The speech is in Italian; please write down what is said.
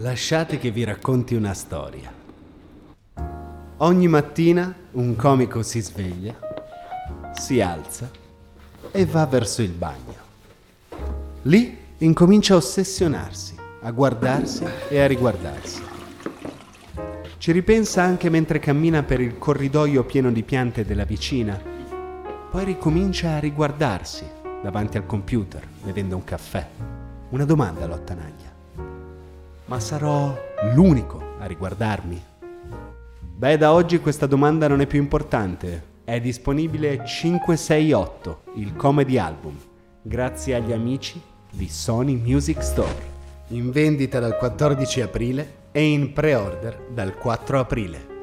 Lasciate che vi racconti una storia. Ogni mattina un comico si sveglia, si alza e va verso il bagno. Lì incomincia a ossessionarsi, a guardarsi e a riguardarsi. Ci ripensa anche mentre cammina per il corridoio pieno di piante della vicina. Poi ricomincia a riguardarsi davanti al computer, bevendo un caffè. Una domanda lo attanaglia. Ma sarò l'unico a riguardarmi? Beh, da oggi questa domanda non è più importante. È disponibile 568, il comedy album, grazie agli amici di Sony Music Store. In vendita dal 14 aprile e in pre-order dal 4 aprile.